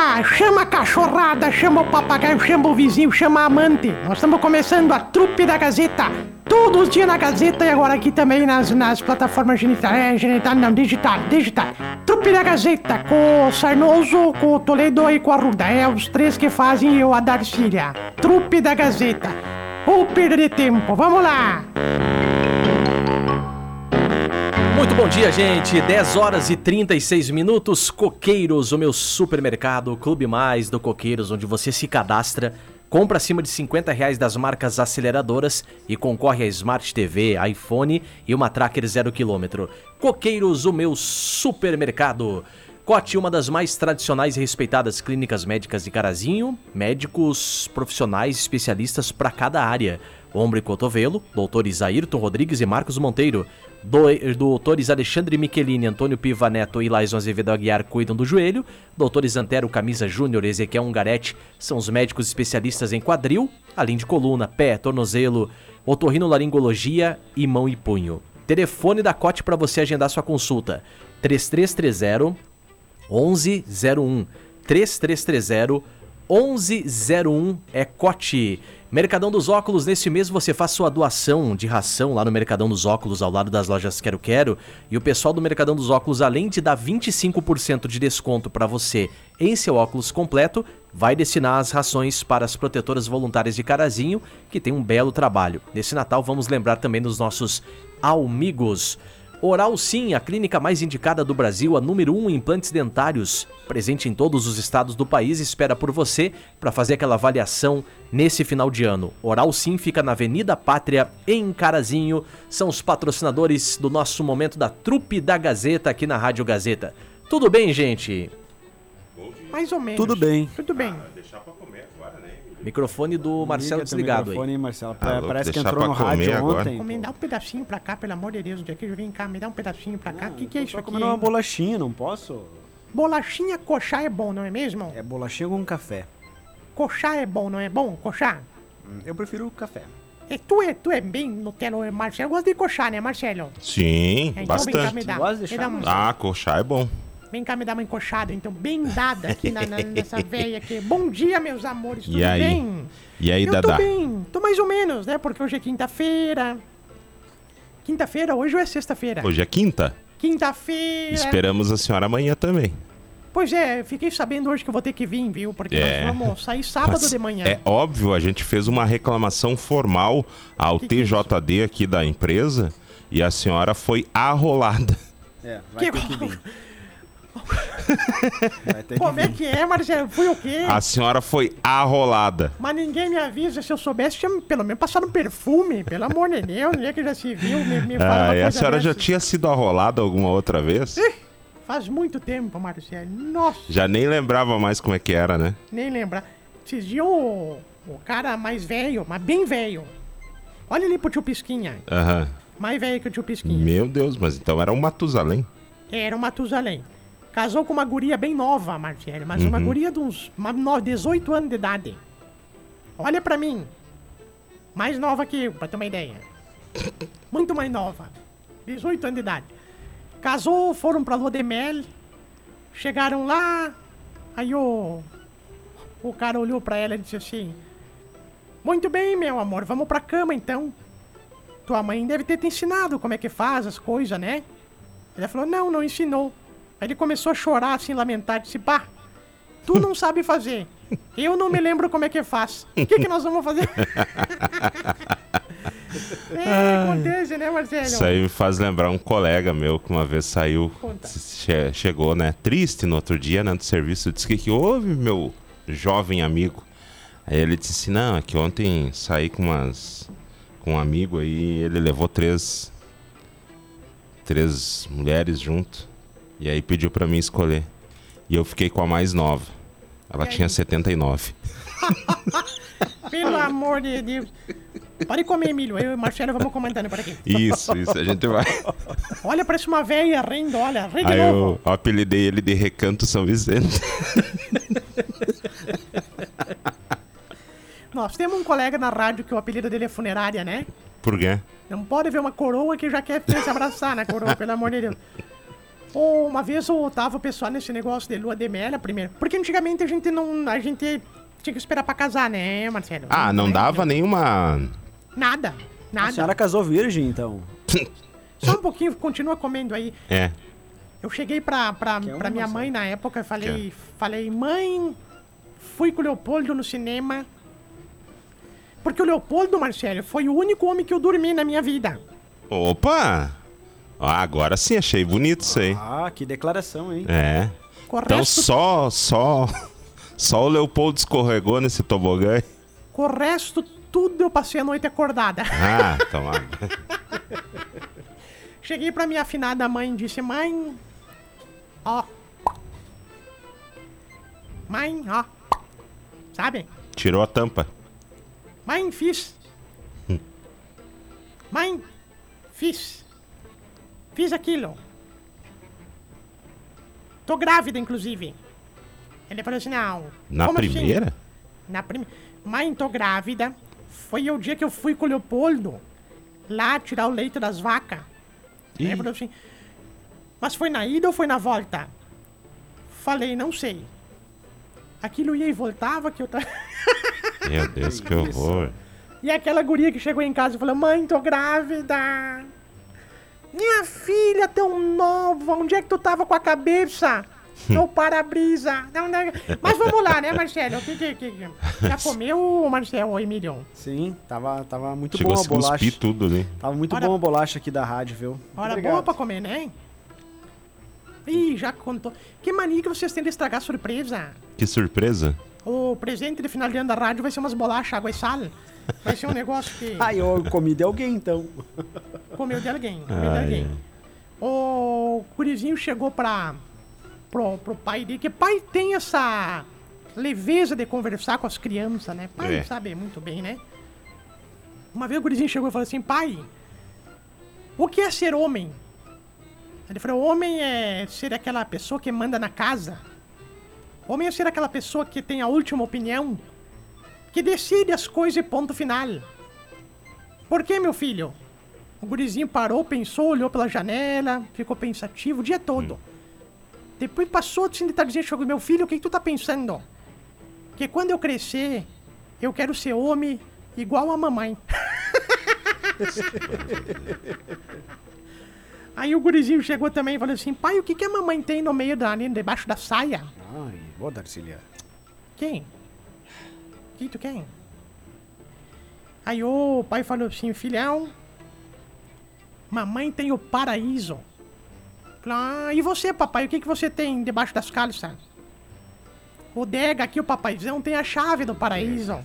lá, chama a cachorrada, chama o papagaio, chama o vizinho, chama a amante. Nós estamos começando a trupe da Gazeta. Todos os dias na Gazeta e agora aqui também nas, nas plataformas genital, é, genital, não, digital, digital. Trupe da Gazeta, com o Sarnoso, com o Toledo e com a Ruda. É os três que fazem eu a Darcília. Trupe da Gazeta. Ou perder tempo, vamos lá. Muito bom dia, gente. 10 horas e 36 minutos. Coqueiros, o meu supermercado, Clube Mais do Coqueiros, onde você se cadastra, compra acima de 50 reais das marcas aceleradoras e concorre a Smart TV, iPhone e uma Tracker 0 km. Coqueiros, o meu supermercado. Cote, uma das mais tradicionais e respeitadas clínicas médicas de Carazinho, médicos profissionais especialistas para cada área. Ombro e cotovelo, doutores Ayrton Rodrigues e Marcos Monteiro. Do, doutores Alexandre Michelini, Antônio Piva Neto e Laison Azevedo Aguiar cuidam do joelho. Doutores Antero Camisa Júnior e Ezequiel Ungarete são os médicos especialistas em quadril, além de coluna, pé, tornozelo, otorrinolaringologia e mão e punho. Telefone da Cote para você agendar sua consulta: 3330 1101. 3330 1101 é Cote. Mercadão dos Óculos, nesse mês você faz sua doação de ração lá no Mercadão dos Óculos, ao lado das lojas Quero Quero. E o pessoal do Mercadão dos Óculos, além de dar 25% de desconto para você em seu óculos completo, vai destinar as rações para as protetoras voluntárias de Carazinho, que tem um belo trabalho. Nesse Natal, vamos lembrar também dos nossos amigos. Oral Sim, a clínica mais indicada do Brasil, a número 1 um em implantes dentários, presente em todos os estados do país, espera por você para fazer aquela avaliação nesse final de ano. Oral Sim fica na Avenida Pátria, em Carazinho. São os patrocinadores do nosso momento da Trupe da Gazeta aqui na Rádio Gazeta. Tudo bem, gente? Mais ou menos. Tudo bem. Tudo bem. Microfone do Marcelo desligado aí. microfone, Marcelo. Ah, Parece que entrou no rádio comer agora. ontem. Me dá um pedacinho pra cá, pelo amor de Deus. Onde é que eu vim cá? Me dá um pedacinho pra cá. O que, que é isso Tô aqui? comendo uma bolachinha, não posso? Bolachinha coxá é bom, não é mesmo? É bolachinha com café. Coxá é bom, não é bom? Coxá? Eu prefiro o café. E tu é, tu é bem Nutella, é Marcelo. Gosta de coxá, né, Marcelo? Sim, É, então vem cá, me bastante. dá. Gosta de Me chá, dá um- Ah, coxá é bom. Vem cá me dar uma encoxada, então, bem dada aqui na, na- nessa veia aqui. Bom dia, meus amores, tudo E aí? bem? E aí, Eu Dadá? tô bem, tô mais ou menos, né? Porque hoje é quinta-feira. Quinta-feira, hoje ou é sexta-feira? Hoje é quinta. Quinta-feira. Esperamos a senhora amanhã também. Pois é, fiquei sabendo hoje que eu vou ter que vir, viu? Porque É. nós vamos sair sábado Mas de manhã. É óbvio, a gente fez uma reclamação formal ao Que que é? TJD aqui da empresa e a senhora foi arrolada. É, vai Que- ter que vir. Como é que é, Marcelo? Fui o quê? A senhora foi arrolada. Mas ninguém me avisa. Se eu soubesse, tinha pelo menos passado um perfume. Pelo amor de Deus, onde é que já se viu? Me, me Ah, e a senhora já dessas. tinha sido arrolada alguma outra vez? Faz muito tempo, Marcelo. Nossa, Já nem lembrava mais como é que era, né? nem lembra. Esses dias o, o cara mais velho, mas bem velho. Olha ali pro tio Pisquinha. Aham. Mais velho que o tio Pisquinha. Meu Deus, mas então era um Matusalém. Era o Matusalém. Casou com uma guria bem nova, Marcelo. Mas Uhum. uma guria de uns uma, no- 18 anos de idade. Olha pra mim. Mais nova que eu, pra ter uma ideia. Muito mais nova. 18 anos de idade. Casou, foram pra lua de mel. Chegaram lá. Aí o. O cara olhou pra ela e disse assim: Muito bem, meu amor, vamos pra cama então. Tua mãe deve ter te ensinado como é que faz as coisas, né? Ela falou, não, não ensinou. Aí ele começou a chorar, assim, lamentar, disse, pá, tu não sabe fazer. Eu não me lembro como é que faz. O que, que nós vamos fazer? é, acontece, né, Marcelo? Isso aí me faz lembrar um colega meu que uma vez saiu, che- chegou, né, triste no outro dia, né, do serviço, disse que que houve, meu jovem amigo. Aí ele disse não, é que ontem saí com umas com um amigo aí, ele levou três três mulheres junto. E aí pediu pra mim escolher. E eu fiquei com a mais nova. Ela tinha 79. Pelo amor de Deus. Pode comer, Emílio. Eu e o Marcelo vamos comentando por aqui. Isso, isso, a gente vai. Olha, parece uma velha rindo, olha. Ri de Aí novo. eu apelidei ele de Recanto São Vicente. Nós temos um colega na rádio que o apelido dele é funerária, né? Por quê? Não pode ver uma coroa que já quer se abraçar na coroa, pelo amor de Deus. Uma vez eu tava o pessoal nesse negócio de lua de mel, primeiro. Porque antigamente a gente não. A gente tinha que esperar pra casar, né, Marcelo? Ah, não Né? dava nenhuma. Nada. A Nada. senhora casou virgem, então. Só um pouquinho, continua comendo aí. É. Eu cheguei pra, pra, Quer pra minha mãe na época e falei, falei, mãe, fui com o Leopoldo no cinema. Porque o Leopoldo, Marcelo, foi o único homem que eu dormi na minha vida. Opa! Ah, agora sim, achei bonito isso aí. Ah, que declaração, hein? É. Com o Então só, só, só o Leopoldo escorregou nesse tobogã. com o resto, tudo eu passei a noite acordada. Ah, tomara. Cheguei pra minha afinada mãe e disse, mãe, ó. Mãe, ó. Sabe? Tirou a tampa. Mãe, fiz. Mãe, fiz. Fiz aquilo. Tô grávida, inclusive. Ele falou assim, não. Na como assim? primeira? Na primeira. Mãe, tô grávida. Foi o dia que eu fui com o Leopoldo lá tirar o leite das vacas. Ele falou assim, mas foi na ida ou foi na volta? Falei, não sei. Aquilo ia e voltava que eu tava... Meu Deus, que horror. E aquela guria que chegou em casa e falou: Mãe, tô grávida. Minha filha tão nova, onde é que tu tava com a cabeça? No para-brisa. Não, não. Mas vamos lá, né, Marcelo? O que, que, que, que- Já comeu, Marcelo, ou Emílio? Sim, tava, tava muito Chegou bom a a se bolacha. tudo ali. Tava muito Ora- bom a bolacha aqui da rádio, viu? Hora boa pra comer, né? Ih, já contou. Que mania que vocês têm de estragar a surpresa. Que surpresa. O presente de final de ano da rádio vai ser umas bolachas, água e sal. Vai ser um negócio que... Ah, eu comi de alguém, então. Comeu de alguém, comeu de alguém. O gurizinho chegou pra, pro, pro pai dele, que pai tem essa leveza de conversar com as crianças, né? Pai É. sabe muito bem, né? Uma vez o gurizinho chegou e falou assim, pai, o que é ser homem? Ele falou, homem é ser aquela pessoa que manda na casa. Homem é ser aquela pessoa que tem a última opinião, que decide as coisas e ponto final. Por que, meu filho? O gurizinho parou, pensou, olhou pela janela, ficou pensativo o dia todo. Depois passou assim de tardezinha, chegou, meu filho, o que, que tu tá pensando? Que quando eu crescer, eu quero ser homem igual a mamãe. Aí o gurizinho chegou também e falou assim, pai, o que, que a mamãe tem no meio da, ali, debaixo da saia? Ai, boa, Darcília. Quem? Que tu quem? Aí o pai falou assim, filhão, mamãe tem o paraíso. Ah, e você, papai, o que, que você tem debaixo das calças? O Dega aqui, o papaizão, tem a chave do paraíso.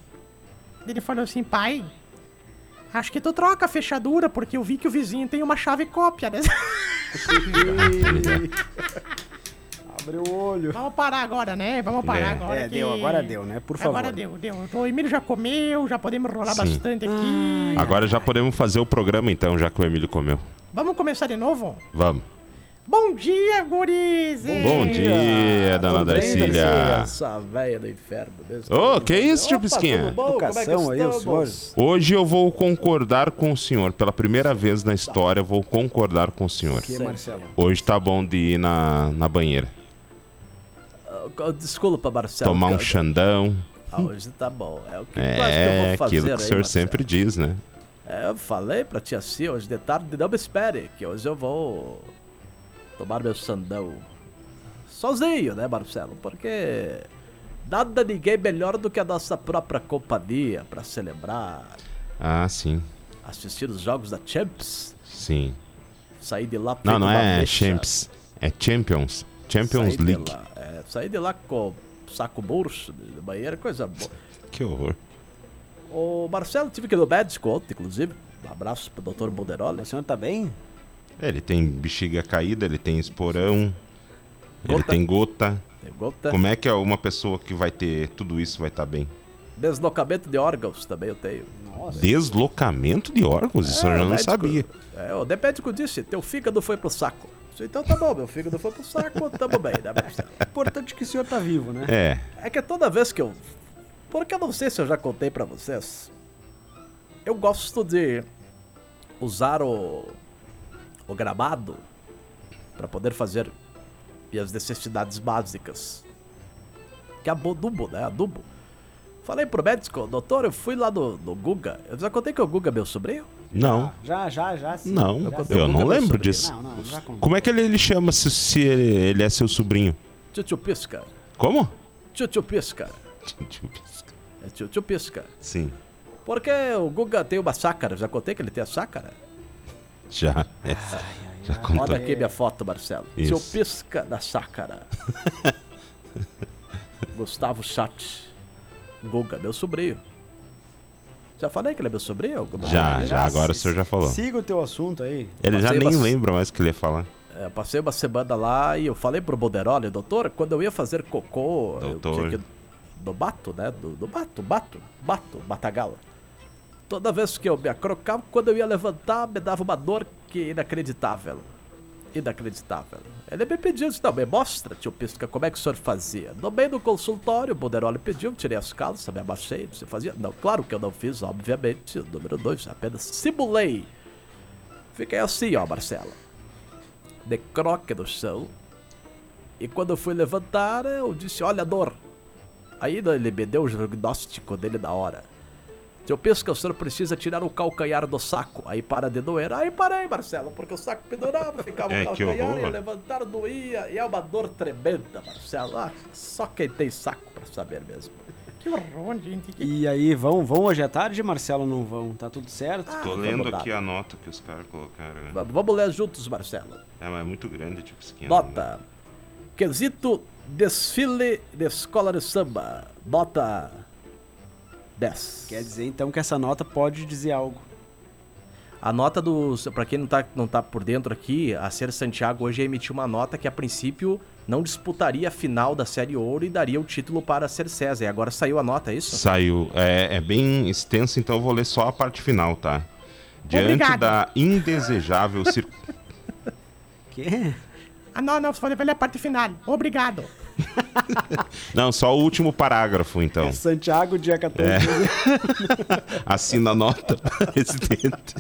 Ele falou assim, pai, acho que tu troca a fechadura, porque eu vi que o vizinho tem uma chave cópia. né?" Abre o olho. Vamos parar agora, né? Vamos parar É. agora. É, que- deu, agora deu, né? Por favor. Agora deu, deu. O Emílio já comeu, já podemos rolar Sim. bastante aqui. Agora já podemos fazer o programa então, já que o Emílio comeu. Vamos começar de novo? Vamos. Bom dia, gurizes! Bom dia, dona bem, Darcília. Essa velha do inferno mesmo. Ô, que isso, tio Pisquinha? bom? É Educação aí, os estamos? senhores. Hoje eu vou concordar com o senhor. Pela primeira vez na história, eu vou concordar com o senhor. Que, Marcelo? Hoje tá bom de ir na, na banheira. Desculpa, Marcelo. Tomar um xandão. Ah, hoje tá bom. É o que, acha que eu É, vou fazer aquilo que o senhor sempre diz, né? É, eu falei pra tia Cia hoje de tarde, não me espere, que hoje eu vou tomar meu sandão sozinho, né, Marcelo? Porque nada ninguém melhor do que a nossa própria companhia pra celebrar, Ah, sim. assistir os jogos da Champions, Sim. sair de lá Não, não é Champs. É Champions. Champions sair League. Lá, é, sair de lá com saco murcho de banheiro, coisa boa. Que horror. O Marcelo tive que ir no médico ontem, inclusive. Um abraço pro Dr. Bolderoli. O senhor tá bem? É, ele tem bexiga caída, ele tem esporão, ele Gota. tem gota. Tem gota. Como é que é uma pessoa que vai ter tudo isso vai estar bem? Deslocamento de órgãos também eu tenho. Deslocamento de órgãos? Isso eu É, já o não médico- sabia. É, o médico disse, teu fígado foi pro saco. Então tá bom, meu fígado foi pro saco, tamo bem, né, Marcelo? Importante que o senhor tá vivo, né? É, É que toda vez que eu... Porque eu não sei se eu já contei pra vocês. Eu gosto de usar o... O gramado para poder fazer minhas necessidades básicas. Que é adubo, né? Adubo. Falei pro médico, doutor, eu fui lá no, no Guga. Eu já contei que o Guga é meu sobrinho? Não, Já, já, já. Sim. não, Já eu o não lembro disso. Não, não, já. Como é que ele, ele chama se, se ele, ele é seu sobrinho? Tio Tio Pisca. Como? Tio Tio Pisca. É tio Tio Pisca. Sim, Porque o Guga tem uma chácara. Já contei que ele tem a chácara? já. é. já contou. Olha aqui minha foto, Marcelo. Isso. Tio Pisca da chácara. Gustavo Chat. Guga, meu sobrinho. Já falei que ele é meu sobrinho? Guga? Já, já, agora o se- senhor já falou. Siga o teu assunto aí. Ele já nem lembra mais o que ele ia falar. É, passei uma semana lá e eu falei pro Boderoli, doutor, quando eu ia fazer cocô, Doutor. eu tinha que... Do bato, né? Do, do bato, bato, bato, batagala. Toda vez que eu me acrocava, quando eu ia levantar, me dava uma dor que é inacreditável. Inacreditável. Ele me pediu, disse, não, me mostra, tio Pisca, como é que o senhor fazia. No meio do consultório, o Boderoli pediu, tirei as calças, me abaixei, você fazia? Não, claro que eu não fiz, obviamente. Número dois, apenas simulei. Fiquei assim, ó, Marcelo de croque no chão. E quando eu fui levantar, eu disse: Olha a dor. Aí ele me deu o diagnóstico dele na hora. Eu penso que o senhor precisa tirar o calcanhar do saco. Aí para de doer. Aí parei, Marcelo, porque o saco pendurava, ficava É, o calcanhar, ia levantar, doía. E é uma dor tremenda, Marcelo. Ah, só quem tem saco pra saber mesmo. Que horror, gente. Que... E aí, vão, vão hoje à tarde, Marcelo? Não vão? Tá tudo certo? Ah, Tô lendo aqui a nota que os caras colocaram. né? Vamos- Vamos ler juntos, Marcelo. É, mas é muito grande, tipo esquina. Nota. Quesito desfile de escola de samba. Nota 10. Quer dizer, então, que essa nota pode dizer algo. A nota do. Pra quem não tá, não tá por dentro aqui, a Ser Santiago hoje emitiu uma nota que a princípio não disputaria a final da Série Ouro e daria o título para a Ser César. E agora saiu a nota, é isso? Saiu. É, é bem extenso, então eu vou ler só a parte final, tá? Diante Obrigado. da indesejável cir... Que? Ah, não, não, você falou ler a parte final. Obrigado. Não, só o último parágrafo, então. Santiago, dia 14. É. Assina a nota, presidente.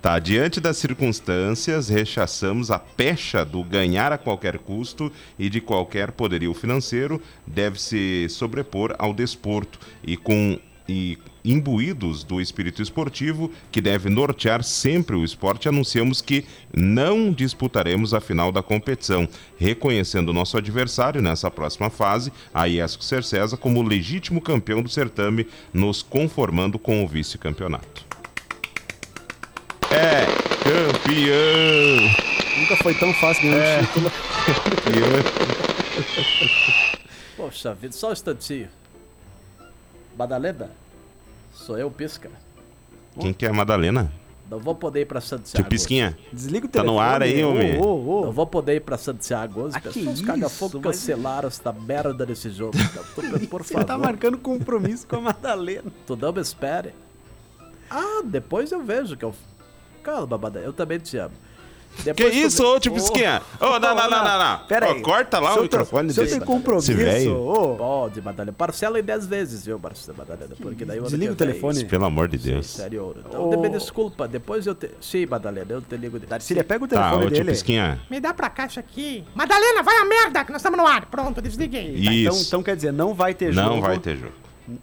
Tá, diante das circunstâncias, rechaçamos a pecha do ganhar a qualquer custo e de qualquer poderio financeiro deve se sobrepor ao desporto e com e imbuídos do espírito esportivo que deve nortear sempre o esporte, anunciamos que não disputaremos a final da competição, reconhecendo nosso adversário nessa próxima fase, a Iesco Cercesa, como legítimo campeão do certame, nos conformando com o vice-campeonato. É campeão! Nunca foi tão fácil ganhar um título. Poxa vida, só um instantinho. Madalena? Sou eu, Pisca. Quem que é a Madalena? Não vou poder ir pra Santiago. Tio Pisquinha? Desliga o Tá telefone. no ar aí, homem. Ô, ô, ô. Não vou poder ir pra Santiago hoje. Ah, Pessoas isso, caga-fogo mas- cancelaram essa merda desse jogo. Então, por Você favor. tá marcando compromisso com a Madalena. Tu não me espere. Ah, depois eu vejo que eu. Calma, Madalena, eu também te amo. Que Depois tu isso, ô tio Pisquinha? Ô, não, não, não, não, não. Pera aí. corta lá o microfone Se eu tenho compromisso, ô, Pode, Madalena. Parcela em 10 vezes, viu, Marcelo Madalena? Porque daí eu Desliga o telefone. Pelo amor de Deus. Sério. Então, me desculpa, depois eu te. Sim, Madalena, eu te ligo. Darcília, pega o Tá, telefone ô tio dele. Pisquinha. Me dá pra isso aqui. Madalena, vai a merda, que nós estamos no ar. Pronto, desliguei. Tá, então, Isso. então quer dizer, não vai ter jogo. Não vai ter jogo.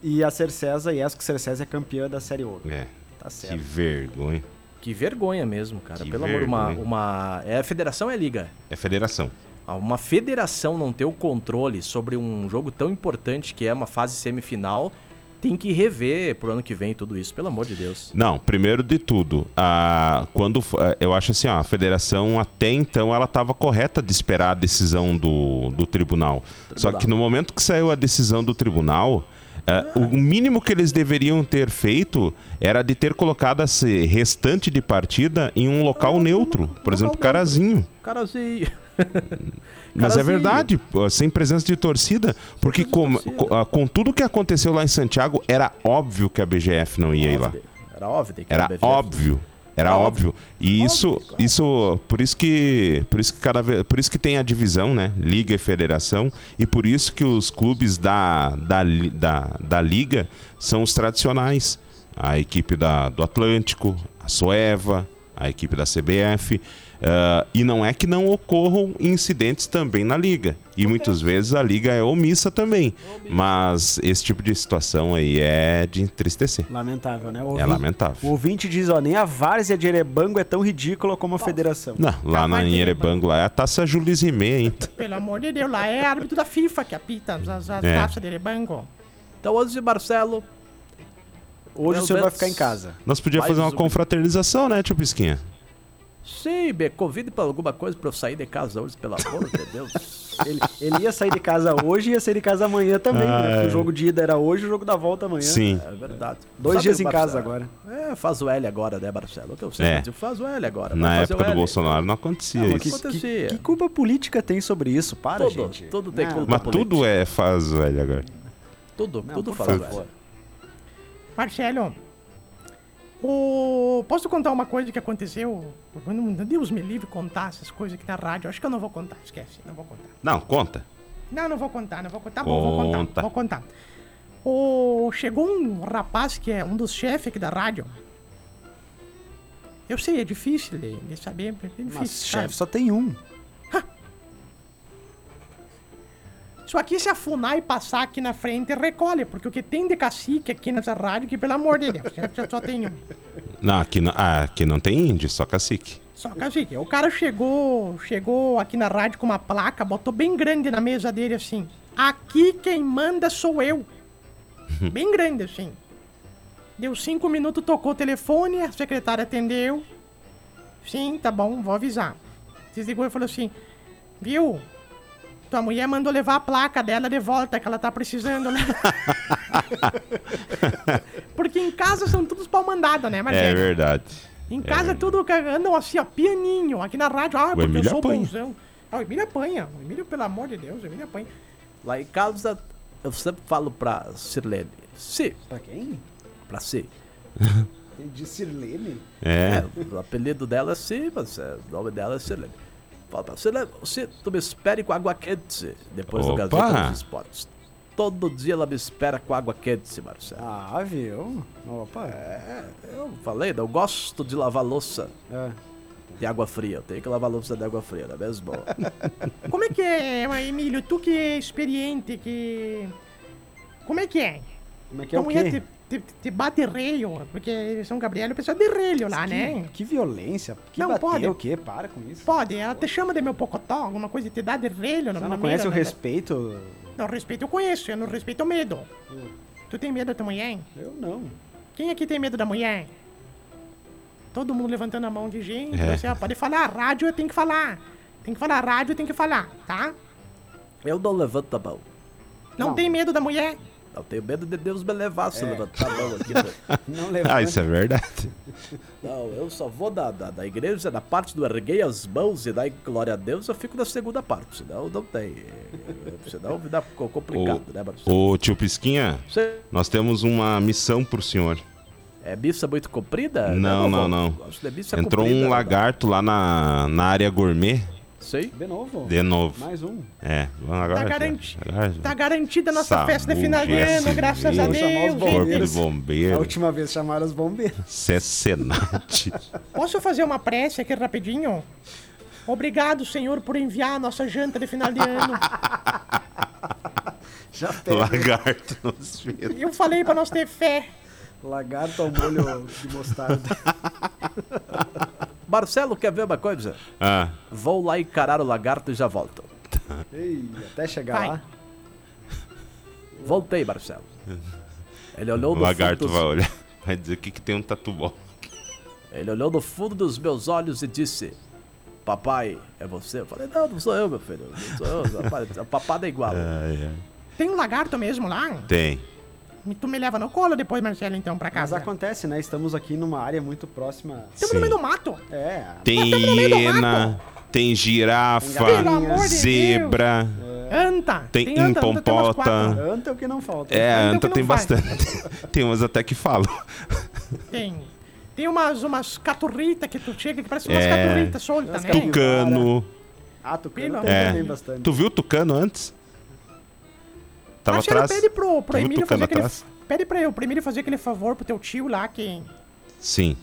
E a Cercesa, e essa que Cercesa é campeã da Série Ouro. É. Tá Que certo. vergonha. Que vergonha mesmo, cara. Que Pelo amor, uma, vergonha. uma. É federação ou é liga? É federação. Ah, Uma federação não ter o controle sobre um jogo tão importante que é uma fase semifinal tem que rever pro ano que vem tudo isso, pelo amor de Deus. Não, primeiro de tudo, a, quando a- eu acho assim, a federação até então ela estava correta de esperar a decisão do, do tribunal. Só que no momento que saiu a decisão do tribunal, é, o mínimo que eles deveriam ter feito era de ter colocado esse restante de partida em um local neutro, por exemplo. Carazinho. Carazinho. Mas é verdade, sem presença de torcida, porque com, torcida. com- ah, com tudo que aconteceu lá em Santiago, era óbvio que a BGF não ia ir lá. Era óbvio, Era BVF. óbvio. Era óbvio. E isso, isso, por isso que, por isso que cada vez, por isso que tem a divisão, né? Liga e Federação, e por isso que os clubes da, da, da, da liga são os tradicionais. A equipe da, do Atlântico, a Soeva, a equipe da CBF. Ah, e não é que não ocorram incidentes também na liga. E muitas vezes a liga é omissa também. Mas esse tipo de situação aí é de entristecer. Lamentável, né? O É lamentável. O ouvinte diz, ó, nem a várzea de Erebango é tão ridícula como a federação. Não, lá na de- Erebango lá é a taça Jules Rimet ainda. Pelo amor de Deus, lá é árbitro da FIFA que apita as, as É. taças de banco. Então hoje, Marcelo, Hoje Meu o senhor vai Deus. ficar em casa. Nós podíamos fazer uma um. confraternização, né, tio Pisquinha? Sim, me convide pra alguma coisa pra eu sair de casa hoje, pelo amor de Deus. Ele, ele ia sair de casa hoje e ia sair de casa amanhã também, Ah, né? É. o jogo de ida era hoje, o jogo da volta amanhã. Sim. É verdade. Dois Sabe, dias em casa agora. É, faz o L agora, né, Marcelo? O que eu sei, É. faz o L agora. Na vai fazer época o do L. Bolsonaro não acontecia Não, Que, isso. Acontecia. que- que culpa política tem sobre isso? Para, Tudo, gente. tudo tem Não, culpa. Mas política. tudo é faz velho agora. Tudo, Não, tudo faz o. L. Marcelo, o... posso contar uma coisa que aconteceu? Deus me livre contar essas coisas aqui na rádio. Acho que eu não vou contar, esquece, não vou contar. Não, conta. Não, não vou contar, não vou contar. Bom, vou contar, Conta. vou contar. O... Chegou um rapaz que é um dos chefes aqui da rádio. Eu sei, é difícil de, de saber, é difícil. Mas sabe? chefe só tem um. Isso aqui, se a FUNAI passar aqui na frente, recolhe, porque o que tem de cacique aqui nessa rádio, que pelo amor de Deus, já só tem um. Não, aqui não, ah, aqui não tem índio, só cacique. Só cacique. O cara chegou, chegou aqui na rádio com uma placa, botou bem grande na mesa dele assim. Aqui quem manda sou eu. bem grande assim. Deu cinco minutos, tocou o telefone, a secretária atendeu. Sim, tá bom, vou avisar. Desligou e falou assim: Viu? Tua mulher mandou levar a placa dela de volta, que ela tá precisando, né? Porque em casa são todos pau mandado, né, É Marcelo? verdade. Em casa tudo ca- andam assim, ó, pianinho. Aqui na rádio, ah, porque eu Emílio sou apanha. bonzão. Ah, o Emílio apanha. O Emílio, pelo amor de Deus, o Emílio apanha. Lá em casa, eu sempre falo pra Sirlene. Si, Pra quem? pra si. De Sirlene? É. É, o apelido dela é Si, mas é, o nome dela é Sirlene. Pra Sirlene, você, tu me espere com água quente depois do Opa! Gazeta dos Esportes. Todo dia ela me espera com água quente, Marcelo. Ah, viu? Opa. É, eu falei, eu gosto de lavar louça É. de água fria. Eu tenho que lavar louça de água fria, não é mesmo? Como é que é, Emílio? Tu que é experiente, que. Como é que é? Como é que é Tua o mulher quê? te, te, te bate relho, porque São Gabriel é o pessoal de relho lá, né? Que, que violência. Que Não, bater pode. o quê? Para com isso. Pode, ela te chama de meu pocotó, alguma coisa, e te dá de relho Você não na conhece o né? respeito? Não, respeito eu conheço, eu não respeito o medo. Tu tem medo da tua mulher? Eu não. Quem aqui tem medo da mulher? Todo mundo levantando a mão de gente. É. Você ó, pode falar, rádio tem que falar. Tem que falar, rádio tem que falar, tá? Eu não levanto a mão. Não, Não. tem medo da mulher? Eu tenho medo de Deus me levar se eu levantar a mão aqui. né? Não levanta. Ah, isso é verdade. Não, eu só vou da, da, da igreja, da parte do erguei as mãos e dar glória a Deus, eu fico na segunda parte, senão não tem. Senão dá ficou complicado, né, Marcelo? Ô tio Pisquinha, Você nós temos uma missão pro senhor. é missa muito comprida? Não, não, não. Missa Entrou comprida, um não. lagarto lá na, na área gourmet. Sei. De novo? De novo. Mais um. É, vamos agora. Tá, garanti agora- tá garantida a nossa festa de final de é ano, graças a Deus. os. Corpo de bombeiros. A última vez chamaram os bombeiros. Cessenate. Posso fazer uma prece aqui rapidinho? Obrigado, Senhor, por enviar a nossa janta de final de ano. Já pega. lagarto nos fez. Eu falei pra nós ter fé. Lagarto ao molho de mostarda. Marcelo, quer ver uma coisa? Ah, Vou lá encarar o lagarto e já volto. Ei, até chegar Vai. lá. Voltei, Marcelo. Ele olhou o no lagarto fundo vai dos... olhar. Vai dizer o que, que tem um tatu bom. Ele olhou no fundo dos meus olhos e disse: Papai, é você? Eu falei: Não, não sou eu, meu filho. Não sou eu. O papai é igual. Ai. Tem um lagarto mesmo lá? Tem. Tu me leva no colo depois, Marcelo, então, pra Mas casa. acontece, né? Estamos aqui numa área muito próxima. Estamos Sim. no meio do mato. É. Tem hiena, tem girafa, de zebra, Anta. tem anta, anta, tem. Anta é o que não falta. É, a Ainda anta tem bastante. tem umas até que falam. Tem. Tem umas, umas caturritas que tu chega que parece umas É. caturritas soltas, né? Tucano. Ah, tucano Pelo tem É. também bastante. Tu viu o tucano antes? Tava Marcelo, atrás? pede pro, pro o Emílio fazer aquele... atrás? Pede pra eu, pro Emílio fazer aquele favor pro teu tio lá, que... Sim.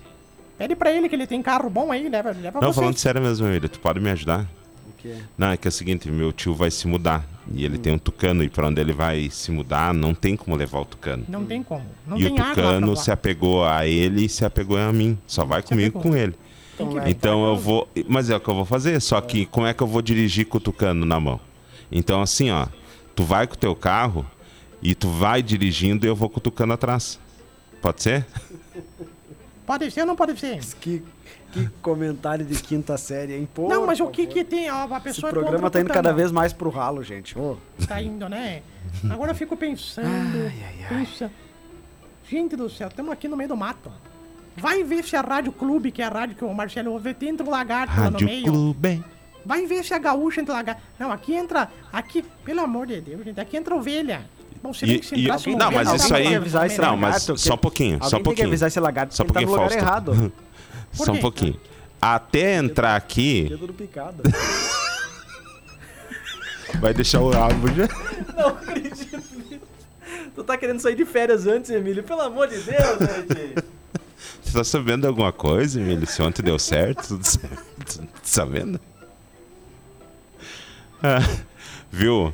Pede pra ele que ele tem carro bom aí, leva, leva Não, vocês. falando sério mesmo, Emílio, tu pode me ajudar? O quê? Não, é que é o seguinte, meu tio vai se mudar. E ele tem um tucano, e pra onde ele vai se mudar, não tem como levar o tucano. Não tem como. Não e o tem pra tucano se apegou a ele e se apegou a mim. Só vai comigo apegou. com ele. Que Então eu vou. Mas é o que eu vou fazer. Só que como é que eu vou dirigir com o tucano na mão? Então, assim, ó. Tu vai com o teu carro e tu vai dirigindo e eu vou com o tucano atrás. Pode ser? Pode ser ou não pode ser? Que, que comentário de quinta série, hein? Pô, não, mas o que que tem? Ó, a Esse pessoa é programa tá indo cada vez mais pro ralo, gente. Ô, Tá indo, né? Agora eu fico pensando. pensa- Gente do céu, estamos aqui no meio do mato. Vai ver se a Rádio Clube, que é a rádio que o Marcelo ouve, tem um lagarto lá no Rádio meio. Clube. Vai ver se a gaúcha entra lagarto. Não, aqui entra. Aqui, pelo amor de Deus, gente, aqui entra ovelha. Bom, se E- que se e- não, ovelha, mas isso aí. avisar esse Não, mas só um pouquinho, alguém só um tem que pouquinho. avisar esse lagarto Só um ele tá no pouquinho, lugar Fausto. errado. Só um pouquinho. Até entrar aqui, Dedo do picado. vai deixar o rabo já. Não acredito nisso. Tu tá querendo sair de férias antes, Emílio? Pelo amor de Deus, gente. Você tá sabendo alguma coisa, Emílio? Se ontem deu certo, tudo certo. Tá sabendo? Viu?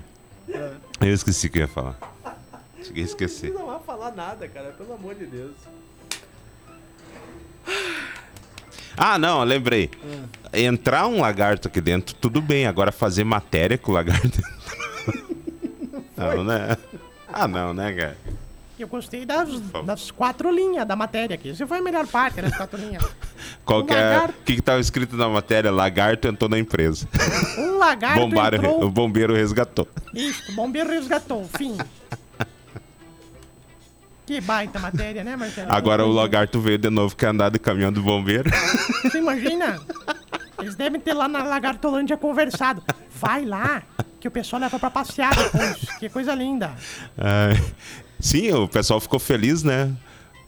Eu esqueci o que eu ia falar. Cheguei a esquecer. Não vai falar nada, cara. Pelo amor de Deus. Ah, não, lembrei. Entrar um lagarto aqui dentro, tudo bem. Agora fazer matéria com o lagarto. Não, né? Ah, não, né, cara? Eu gostei das, das quatro linhas da matéria aqui. Isso foi a melhor parte das quatro linhas. Qual Um que é. O que, que tava escrito na matéria? Lagarto entrou na empresa. Um lagarto Bombaram, entrou... o bombeiro resgatou. Isso, o bombeiro resgatou. Fim. Que baita matéria, né, Marcelo? Agora o lagarto veio de novo, quer andar de caminhão do bombeiro. Você imagina? Eles devem ter lá na Lagartolândia conversado. Vai lá, que o pessoal leva pra passear depois. Que coisa linda. Ai, sim, o pessoal ficou feliz, né?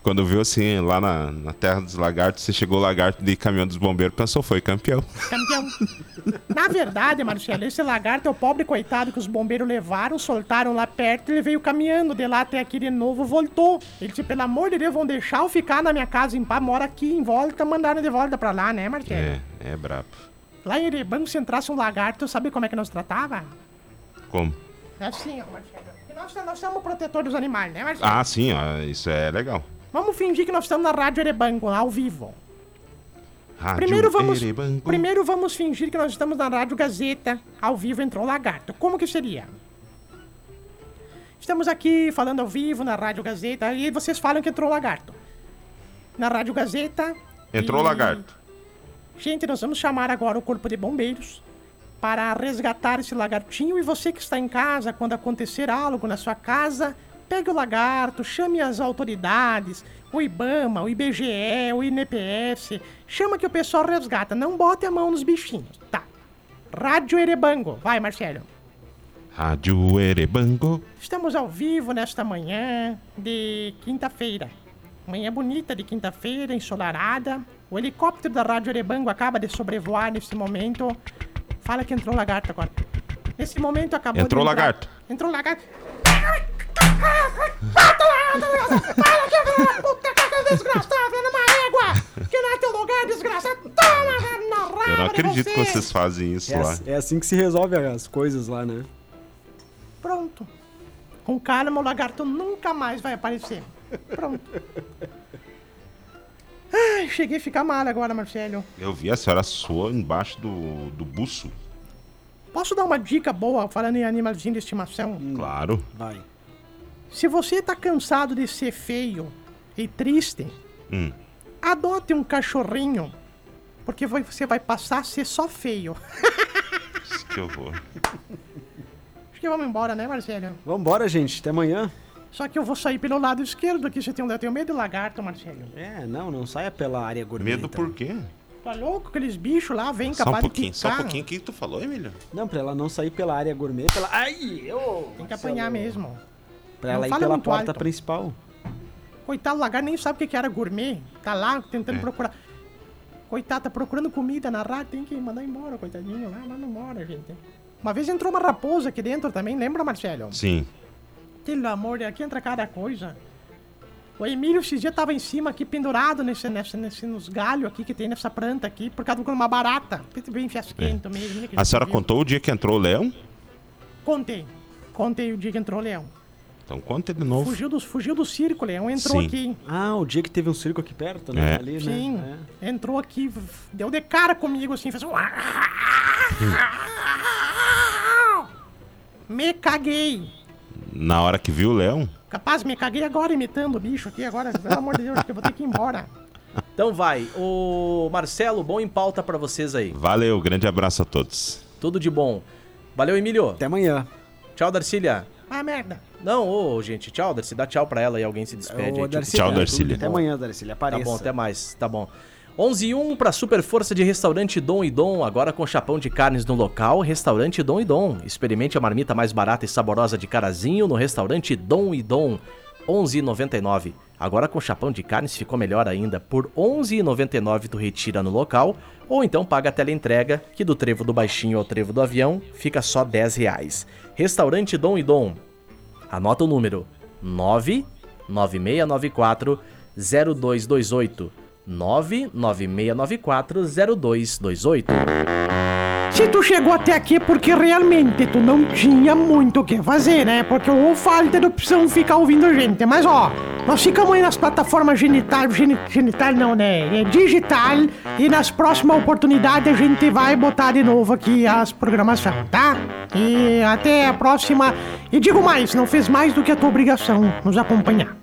Quando viu assim, lá na, na terra dos lagartos, você chegou o lagarto de caminhão dos bombeiros, pensou, foi campeão. Campeão. Na verdade, Marcelo, esse lagarto é o pobre coitado que os bombeiros levaram, soltaram lá perto, ele veio caminhando de lá até aqui de novo, voltou. Ele disse, pelo amor de Deus, vão deixar eu ficar na minha casa em paz, mora aqui em volta, mandaram de volta pra lá, né, Marcelo? É, é brabo. Lá em Erebango, se entrasse um lagarto, sabe como é que nós tratava? Como? Assim, ó, Marcelo. Nós, nós somos protetor dos animais, né, Marcelo? Ah, sim, ó, isso é legal. Vamos fingir que nós estamos na Rádio Erebango, ao vivo. Rádio Primeiro vamos, Erebango. primeiro vamos fingir que nós estamos na Rádio Gazeta, ao vivo entrou o lagarto. Como que seria? Estamos aqui falando ao vivo na Rádio Gazeta e vocês falam que entrou o lagarto. Na Rádio Gazeta. Entrou o e- lagarto. Gente, nós vamos chamar agora o Corpo de Bombeiros para resgatar esse lagartinho. E você que está em casa, quando acontecer algo na sua casa, pegue o lagarto, chame as autoridades, o IBAMA, o IBGE, o INPS. Chama que o pessoal resgata. Não bote a mão nos bichinhos. Tá. Rádio Erebango. Vai, Marcelo. Rádio Erebango. Estamos ao vivo nesta manhã de quinta-feira. Manhã bonita de quinta-feira, ensolarada. O helicóptero da Rádio Erebango acaba de sobrevoar nesse momento. Fala que entrou lagarto agora. Nesse momento acabou Entrou de entrar- lagarto. Entrou lagarto. Fala que puta que desgraçado, numa égua! Que não é teu lugar, desgraçado! Toma na raba Eu não acredito que você. vocês fazem isso É, lá. ass- é assim que se resolve as coisas lá, né? Pronto. Com calma, o lagarto nunca mais vai aparecer. Pronto. Ai, cheguei a ficar mal agora, Marcelo. Eu vi a senhora sua embaixo do, do buço. Posso dar uma dica boa falando em animalzinho de estimação? Claro. Vai. Se você tá cansado de ser feio e triste, Hum. adote um cachorrinho. Porque você vai passar a ser só feio. Que horror. Acho que vamos embora, né, Marcelo? Vambora, gente. Até amanhã. Só que eu vou sair pelo lado esquerdo aqui. Você tem um, eu tenho medo de lagarto, Marcelo. É, não, não saia pela área gourmet. Medo então. por quê? Tá louco? Aqueles bichos lá vêm Só um capaz pouquinho, de só um pouquinho. O que tu falou, Emílio? Não, pra ela não sair pela área gourmet, pela. Ai! Eu... Tem que apanhar mesmo. Pra Não ela ir pela porta alto. principal. Coitado, o lagarto nem sabe o que que era gourmet. Tá lá tentando É. procurar. Coitado, tá procurando comida na rádio, tem que mandar embora, coitadinho. Lá, manda embora, gente. Uma vez entrou uma raposa aqui dentro também, lembra, Marcelo? Sim. Pelo amor de Deus, aqui entra cada coisa. O Emílio esses dias tava em cima aqui, pendurado nesse, nesse, nesse, nos galhos aqui que tem nessa planta aqui, por causa de uma barata. Bem fiasquento mesmo. né, A senhora viu. contou o dia que entrou o leão? Contei. Contei o dia que entrou o leão. Então conta de novo. Fugiu do, fugiu do circo, o leão entrou Sim. aqui. Ah, o dia que teve um circo aqui perto, né? É. Ali, né? Sim, É. entrou aqui, deu de cara comigo assim, fez um. Me caguei. Na hora que viu o leão? Capaz, me caguei agora imitando o bicho aqui, agora, pelo amor de Deus, que eu vou ter que ir embora. Então vai. O Marcelo, bom em pauta pra vocês aí. Valeu, grande abraço a todos. Tudo de bom. Valeu, Emílio. Até amanhã. Tchau, Darcília. Ah, merda. Não, ô, gente, tchau, Darcy. Dá tchau pra ela e alguém se despede. Ô, aí, Darcília, Tchau, tudo- Darcília. Até amanhã, Darcília. Tá Apareça. bom, até mais. Tá bom. 11 e 1 para Super Força de Restaurante Dom e Dom, agora com chapão de carnes no local, Restaurante Dom e Dom. Experimente a marmita mais barata e saborosa de Carazinho no Restaurante Dom e Dom. 11,99. Agora com chapão de carnes ficou melhor ainda. Por 11,99 tu retira no local ou então paga a teleentrega, que do trevo do baixinho ao trevo do avião fica só 10 reais. Restaurante Dom e Dom. Anota o número 99694 0228. 99694 0228. Se tu chegou até aqui porque realmente tu não tinha muito o que fazer, né? Porque ou falta de opção ficar ouvindo gente. Mas ó, nós ficamos aí nas plataformas genital, geni- genital não, né? É digital. E nas próximas oportunidades a gente vai botar de novo aqui as programações, tá? E até a próxima. E digo mais, não fez mais do que a tua obrigação nos acompanhar.